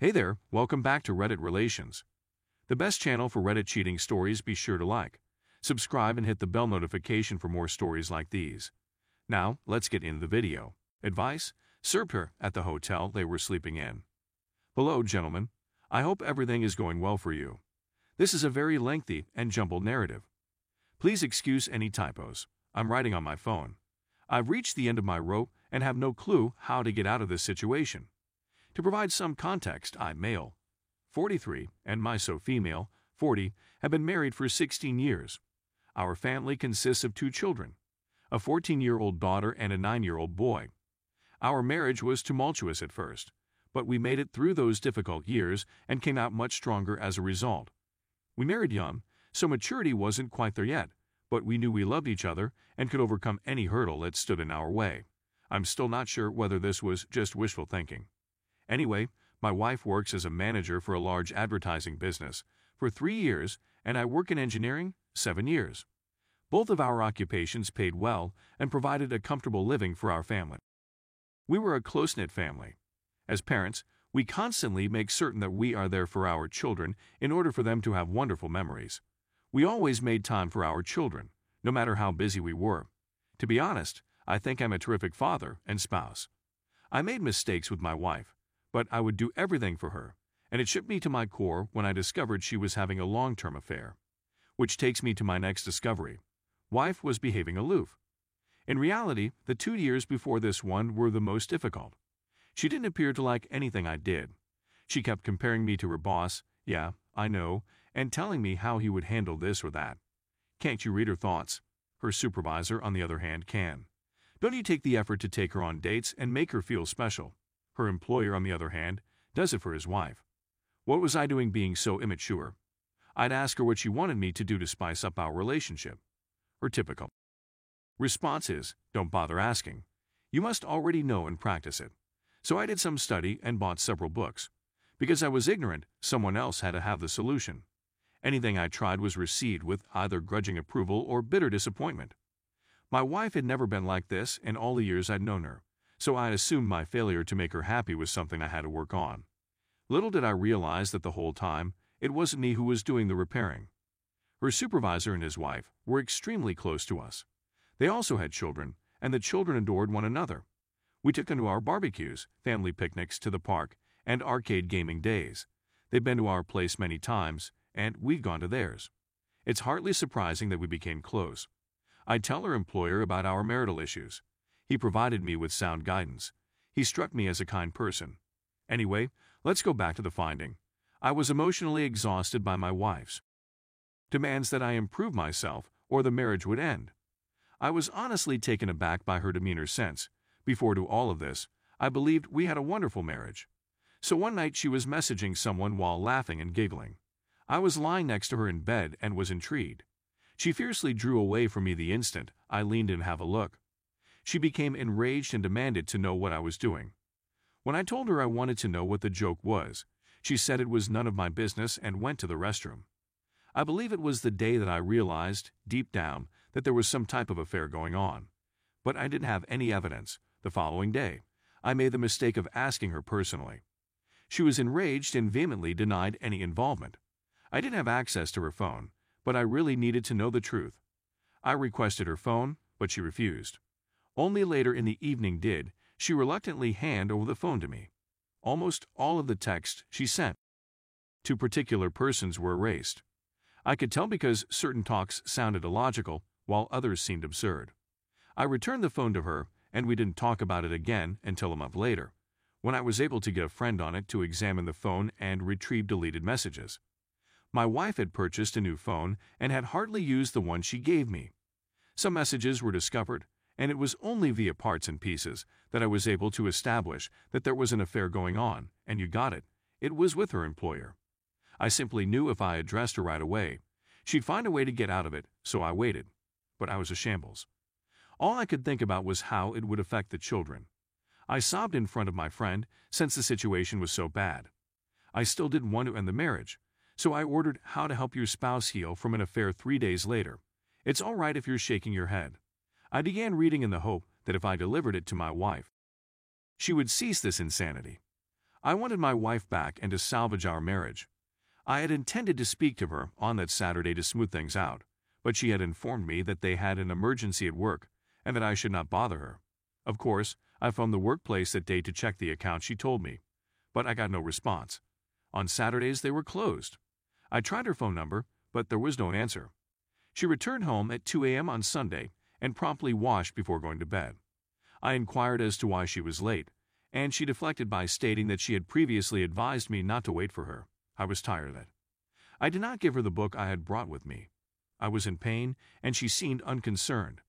Hey there, welcome back to Reddit Relations. The best channel for Reddit cheating stories be sure to like, subscribe and hit the bell notification for more stories like these. Now, let's get into the video. Advice? Served her at the hotel they were sleeping in. Hello, gentlemen. I hope everything is going well for you. This is a very lengthy and jumbled narrative. Please excuse any typos. I'm writing on my phone. I've reached the end of my rope and have no clue how to get out of this situation. To provide some context, I'm male, 43, and my so female, 40, have been married for 16 years. Our family consists of two children, a 14-year-old daughter and a 9-year-old boy. Our marriage was tumultuous at first, but we made it through those difficult years and came out much stronger as a result. We married young, so maturity wasn't quite there yet, but we knew we loved each other and could overcome any hurdle that stood in our way. I'm still not sure whether this was just wishful thinking. Anyway, my wife works as a manager for a large advertising business for three years, and I work in engineering seven years. Both of our occupations paid well and provided a comfortable living for our family. We were a close knit family. As parents, we constantly make certain that we are there for our children in order for them to have wonderful memories. We always made time for our children, no matter how busy we were. To be honest, I think I'm a terrific father and spouse. I made mistakes with my wife, but I would do everything for her, and it shook me to my core when I discovered she was having a long term affair. Which takes me to my next discovery. Wife was behaving aloof. In reality, the two years before this one were the most difficult. She didn't appear to like anything I did. She kept comparing me to her boss, yeah, I know, and telling me how he would handle this or that. Can't you read her thoughts? Her supervisor, on the other hand, can. Don't you take the effort to take her on dates and make her feel special? Her employer, on the other hand, does it for his wife. What was I doing being so immature? I'd ask her what she wanted me to do to spice up our relationship. Her typical. Response is, don't bother asking. You must already know and practice it. So I did some study and bought several books. Because I was ignorant, someone else had to have the solution. Anything I tried was received with either grudging approval or bitter disappointment. My wife had never been like this in all the years I'd known her, so I assumed my failure to make her happy was something I had to work on. Little did I realize that the whole time, it wasn't me who was doing the repairing. Her supervisor and his wife were extremely close to us. They also had children, and the children adored one another. We took them to our barbecues, family picnics to the park, and arcade gaming days. They've been to our place many times, and we've gone to theirs. It's hardly surprising that we became close. I tell her employer about our marital issues. He provided me with sound guidance. He struck me as a kind person. Anyway, let's go back to the finding. I was emotionally exhausted by my wife's demands that I improve myself or the marriage would end. I was honestly taken aback by her demeanor since, before to all of this, I believed we had a wonderful marriage. So one night she was messaging someone while laughing and giggling. I was lying next to her in bed and was intrigued. She fiercely drew away from me the instant I leaned in to have a look. She became enraged and demanded to know what I was doing. When I told her I wanted to know what the joke was, she said it was none of my business and went to the restroom. I believe it was the day that I realized, deep down, that there was some type of affair going on. But I didn't have any evidence. The following day, I made the mistake of asking her personally. She was enraged and vehemently denied any involvement. I didn't have access to her phone, but I really needed to know the truth. I requested her phone, but she refused. Only later in the evening did she reluctantly hand over the phone to me. Almost all of the texts she sent to particular persons were erased. I could tell because certain talks sounded illogical while others seemed absurd. I returned the phone to her, and we didn't talk about it again until a month later, when I was able to get a friend on it to examine the phone and retrieve deleted messages. My wife had purchased a new phone and had hardly used the one she gave me. Some messages were discovered, and it was only via parts and pieces that I was able to establish that there was an affair going on, and you got it. It was with her employer. I simply knew if I addressed her right away, she'd find a way to get out of it, so I waited. But I was a shambles. All I could think about was how it would affect the children. I sobbed in front of my friend since the situation was so bad. I still didn't want to end the marriage, so I ordered How to Help Your Spouse Heal from an Affair three days later. It's all right if you're shaking your head. I began reading in the hope that if I delivered it to my wife, she would cease this insanity. I wanted my wife back and to salvage our marriage. I had intended to speak to her on that Saturday to smooth things out, but she had informed me that they had an emergency at work and that I should not bother her. Of course, I phoned the workplace that day to check the account she told me, but I got no response. On Saturdays, they were closed. I tried her phone number, but there was no answer. She returned home at 2 a.m. on Sunday and promptly washed before going to bed. I inquired as to why she was late, and she deflected by stating that she had previously advised me not to wait for her. I was tired of it. I did not give her the book I had brought with me. I was in pain, and she seemed unconcerned.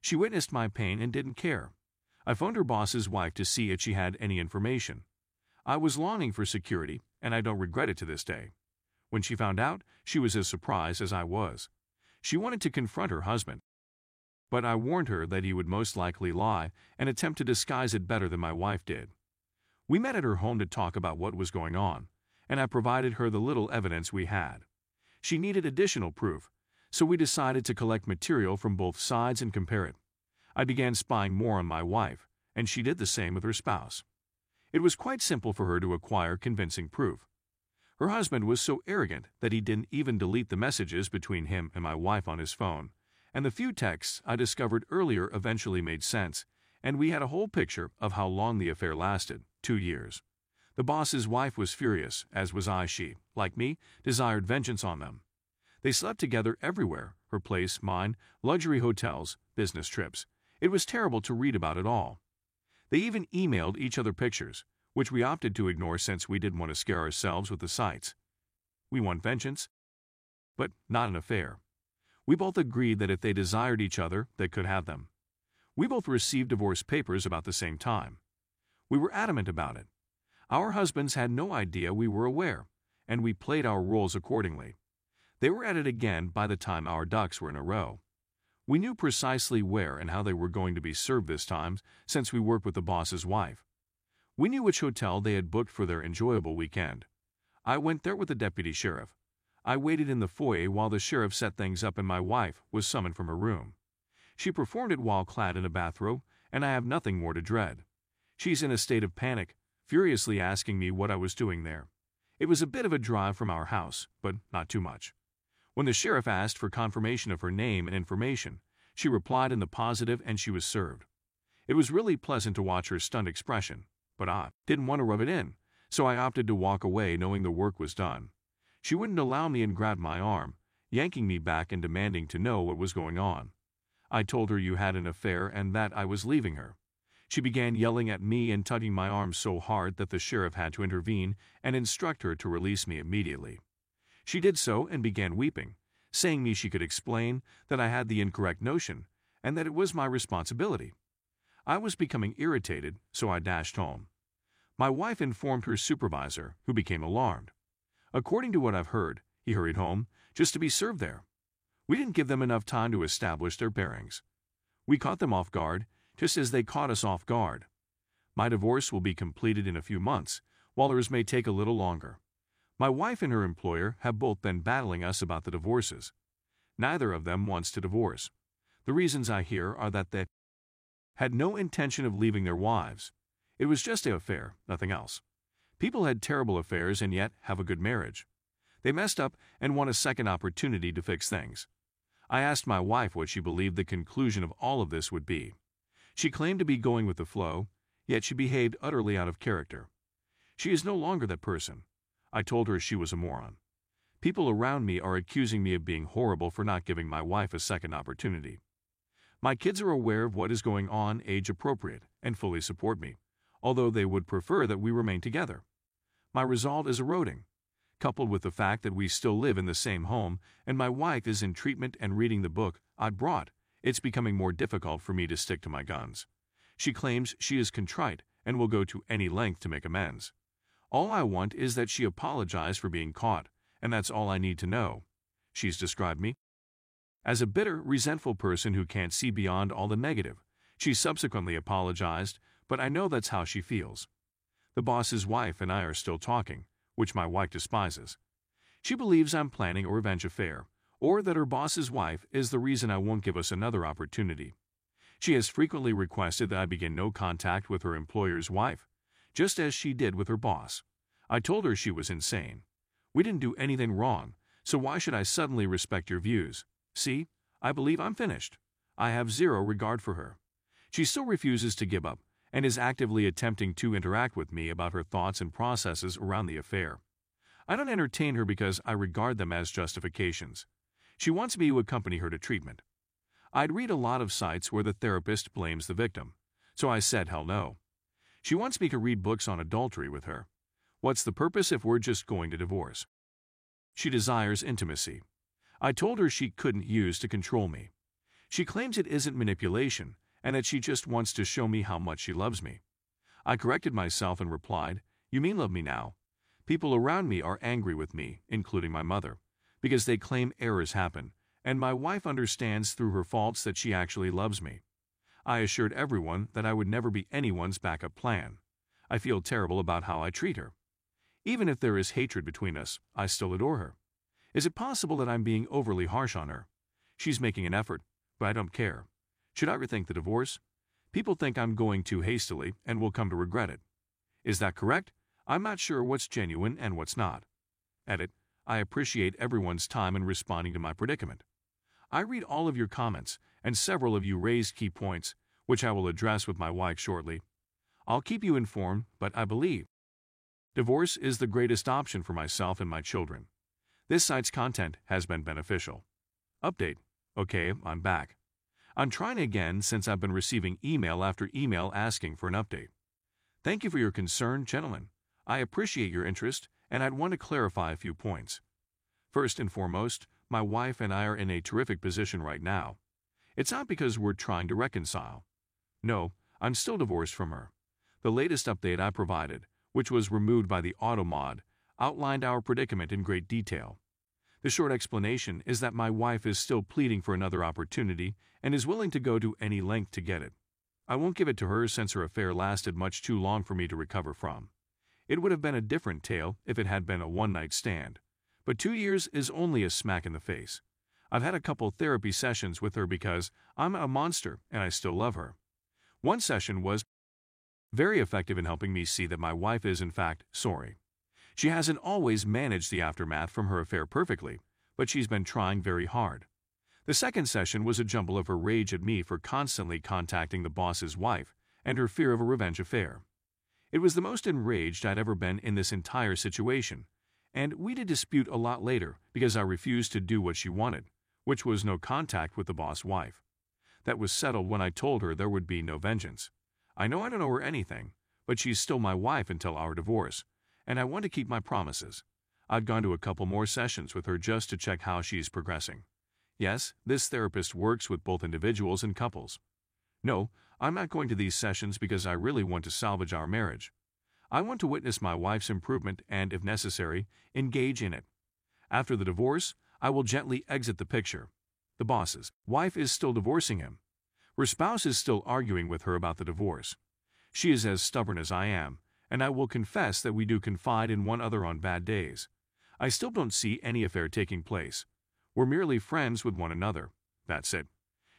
She witnessed my pain and didn't care. I phoned her boss's wife to see if she had any information. I was longing for security, and I don't regret it to this day. When she found out, she was as surprised as I was. She wanted to confront her husband. But I warned her that he would most likely lie and attempt to disguise it better than my wife did. We met at her home to talk about what was going on, and I provided her the little evidence we had. She needed additional proof, so we decided to collect material from both sides and compare it. I began spying more on my wife, and she did the same with her spouse. It was quite simple for her to acquire convincing proof. Her husband was so arrogant that he didn't even delete the messages between him and my wife on his phone, and the few texts I discovered earlier eventually made sense, and we had a whole picture of how long the affair lasted two years. The boss's wife was furious, as was I. She, like me, desired vengeance on them. They slept together everywhere her place, mine, luxury hotels, business trips. It was terrible to read about it all. They even emailed each other pictures, which we opted to ignore since we didn't want to scare ourselves with the sights. We want vengeance, but not an affair. We both agreed that if they desired each other, they could have them. We both received divorce papers about the same time. We were adamant about it. Our husbands had no idea we were aware, and we played our roles accordingly. They were at it again by the time our ducks were in a row. We knew precisely where and how they were going to be served this time, since we worked with the boss's wife. We knew which hotel they had booked for their enjoyable weekend. I went there with the deputy sheriff. I waited in the foyer while the sheriff set things up and my wife was summoned from her room. She performed it while clad in a bathrobe, and I have nothing more to dread. She's in a state of panic, furiously asking me what I was doing there. It was a bit of a drive from our house, but not too much. When the sheriff asked for confirmation of her name and information, she replied in the positive and she was served. It was really pleasant to watch her stunned expression but I didn't want to rub it in, so I opted to walk away knowing the work was done. She wouldn't allow me and grabbed my arm, yanking me back and demanding to know what was going on. I told her you had an affair and that I was leaving her. She began yelling at me and tugging my arm so hard that the sheriff had to intervene and instruct her to release me immediately. She did so and began weeping, saying me she could explain that I had the incorrect notion and that it was my responsibility. I was becoming irritated, so I dashed home. My wife informed her supervisor, who became alarmed. According to what I've heard, he hurried home just to be served there. We didn't give them enough time to establish their bearings. We caught them off guard, just as they caught us off guard. My divorce will be completed in a few months, while theirs may take a little longer. My wife and her employer have both been battling us about the divorces. Neither of them wants to divorce. The reasons I hear are that they had no intention of leaving their wives. It was just an affair, nothing else. People had terrible affairs and yet have a good marriage. They messed up and want a second opportunity to fix things. I asked my wife what she believed the conclusion of all of this would be. She claimed to be going with the flow, yet she behaved utterly out of character. She is no longer that person. I told her she was a moron. People around me are accusing me of being horrible for not giving my wife a second opportunity. My kids are aware of what is going on age appropriate and fully support me, although they would prefer that we remain together. My resolve is eroding, coupled with the fact that we still live in the same home and my wife is in treatment and reading the book I brought. It's becoming more difficult for me to stick to my guns. She claims she is contrite and will go to any length to make amends. All I want is that she apologize for being caught, and that's all I need to know. She's described me as a bitter, resentful person who can't see beyond all the negative. She subsequently apologized, but I know that's how she feels. The boss's wife and I are still talking, which my wife despises. She believes I'm planning a revenge affair, or that her boss's wife is the reason I won't give us another opportunity. She has frequently requested that I begin no contact with her employer's wife. just as she did with her boss. I told her she was insane. We didn't do anything wrong, so why should I suddenly respect your views? See, I believe I'm finished. I have zero regard for her. She still refuses to give up and is actively attempting to interact with me about her thoughts and processes around the affair. I don't entertain her because I regard them as justifications. She wants me to accompany her to treatment. I'd read a lot of sites where the therapist blames the victim, so I said hell no. She wants me to read books on adultery with her. What's the purpose if we're just going to divorce? She desires intimacy. I told her she couldn't use to control me. She claims it isn't manipulation and that she just wants to show me how much she loves me. I corrected myself and replied, You mean love me now? People around me are angry with me, including my mother, because they claim errors happen, and my wife understands through her faults that she actually loves me. I assured everyone that I would never be anyone's backup plan. I feel terrible about how I treat her. Even if there is hatred between us, I still adore her. Is it possible that I'm being overly harsh on her? She's making an effort, but I don't care. Should I rethink the divorce? People think I'm going too hastily and will come to regret it. Is that correct? I'm not sure what's genuine and what's not. Edit. I appreciate everyone's time in responding to my predicament. I read all of your comments, and several of you raised key points, which I will address with my wife shortly. I'll keep you informed, but I believe divorce is the greatest option for myself and my children. This site's content has been beneficial. Update. Okay, I'm back. I'm trying again since I've been receiving email after email asking for an update. Thank you for your concern, gentlemen. I appreciate your interest, and I'd want to clarify a few points. First and foremost, my wife and I are in a terrific position right now. It's not because we're trying to reconcile. No, I'm still divorced from her. The latest update I provided, which was removed by the AutoMod, outlined our predicament in great detail. The short explanation is that my wife is still pleading for another opportunity and is willing to go to any length to get it. I won't give it to her since her affair lasted much too long for me to recover from. It would have been a different tale if it had been a one night stand. But two years is only a smack in the face. I've had a couple therapy sessions with her because I'm a monster and I still love her. One session was very effective in helping me see that my wife is, in fact, sorry. She hasn't always managed the aftermath from her affair perfectly, but she's been trying very hard. The second session was a jumble of her rage at me for constantly contacting the boss's wife and her fear of a revenge affair. It was the most enraged I'd ever been in this entire situation, and we did dispute a lot later because I refused to do what she wanted, which was no contact with the boss wife. That was settled when I told her there would be no vengeance. I know I don't owe her anything, but she's still my wife until our divorce, and I want to keep my promises. I've gone to a couple more sessions with her just to check how she's progressing. Yes, this therapist works with both individuals and couples. No, I'm not going to these sessions because I really want to salvage our marriage. I want to witness my wife's improvement and, if necessary, engage in it. After the divorce, I will gently exit the picture. The boss's wife is still divorcing him. Her spouse is still arguing with her about the divorce. She is as stubborn as I am, and I will confess that we do confide in one another on bad days. I still don't see any affair taking place. We're merely friends with one another. That's it.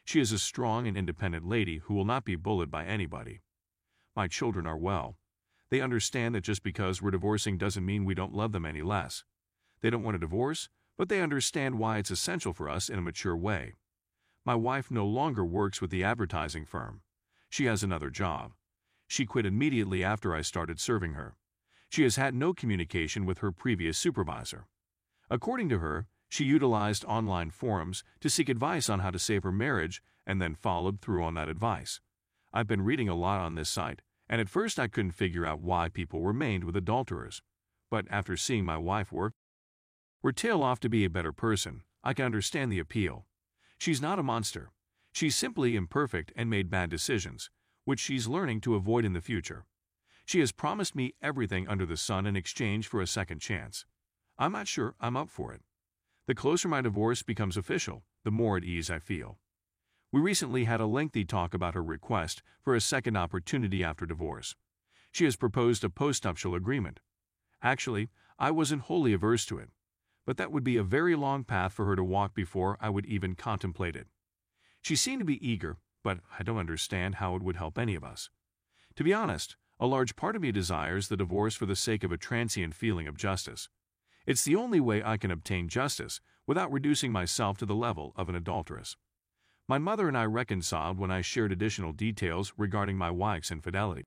She is a strong and independent lady who will not be bullied by anybody. My children are well. They understand that just because we're divorcing doesn't mean we don't love them any less. They don't want a divorce, but they understand why it's essential for us in a mature way. My wife no longer works with the advertising firm. She has another job. She quit immediately after I started serving her. She has had no communication with her previous supervisor. According to her, she utilized online forums to seek advice on how to save her marriage and then followed through on that advice. I've been reading a lot on this site, and at first I couldn't figure out why people remained with adulterers. But after seeing my wife work, her tail off to be a better person, I can understand the appeal. She's not a monster. She's simply imperfect and made bad decisions, which she's learning to avoid in the future. She has promised me everything under the sun in exchange for a second chance. I'm not sure I'm up for it. The closer my divorce becomes official, the more at ease I feel. We recently had a lengthy talk about her request for a second opportunity after divorce. She has proposed a postnuptial agreement. Actually, I wasn't wholly averse to it, but that would be a very long path for her to walk before I would even contemplate it. She seemed to be eager, but I don't understand how it would help any of us. To be honest, A large part of me desires the divorce for the sake of a transient feeling of justice. It's the only way I can obtain justice without reducing myself to the level of an adulteress. My mother and I reconciled when I shared additional details regarding my wife's infidelity.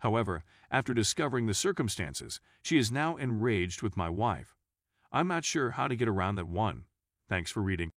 However, after discovering the circumstances, she is now enraged with my wife. I'm not sure how to get around that one. Thanks for reading.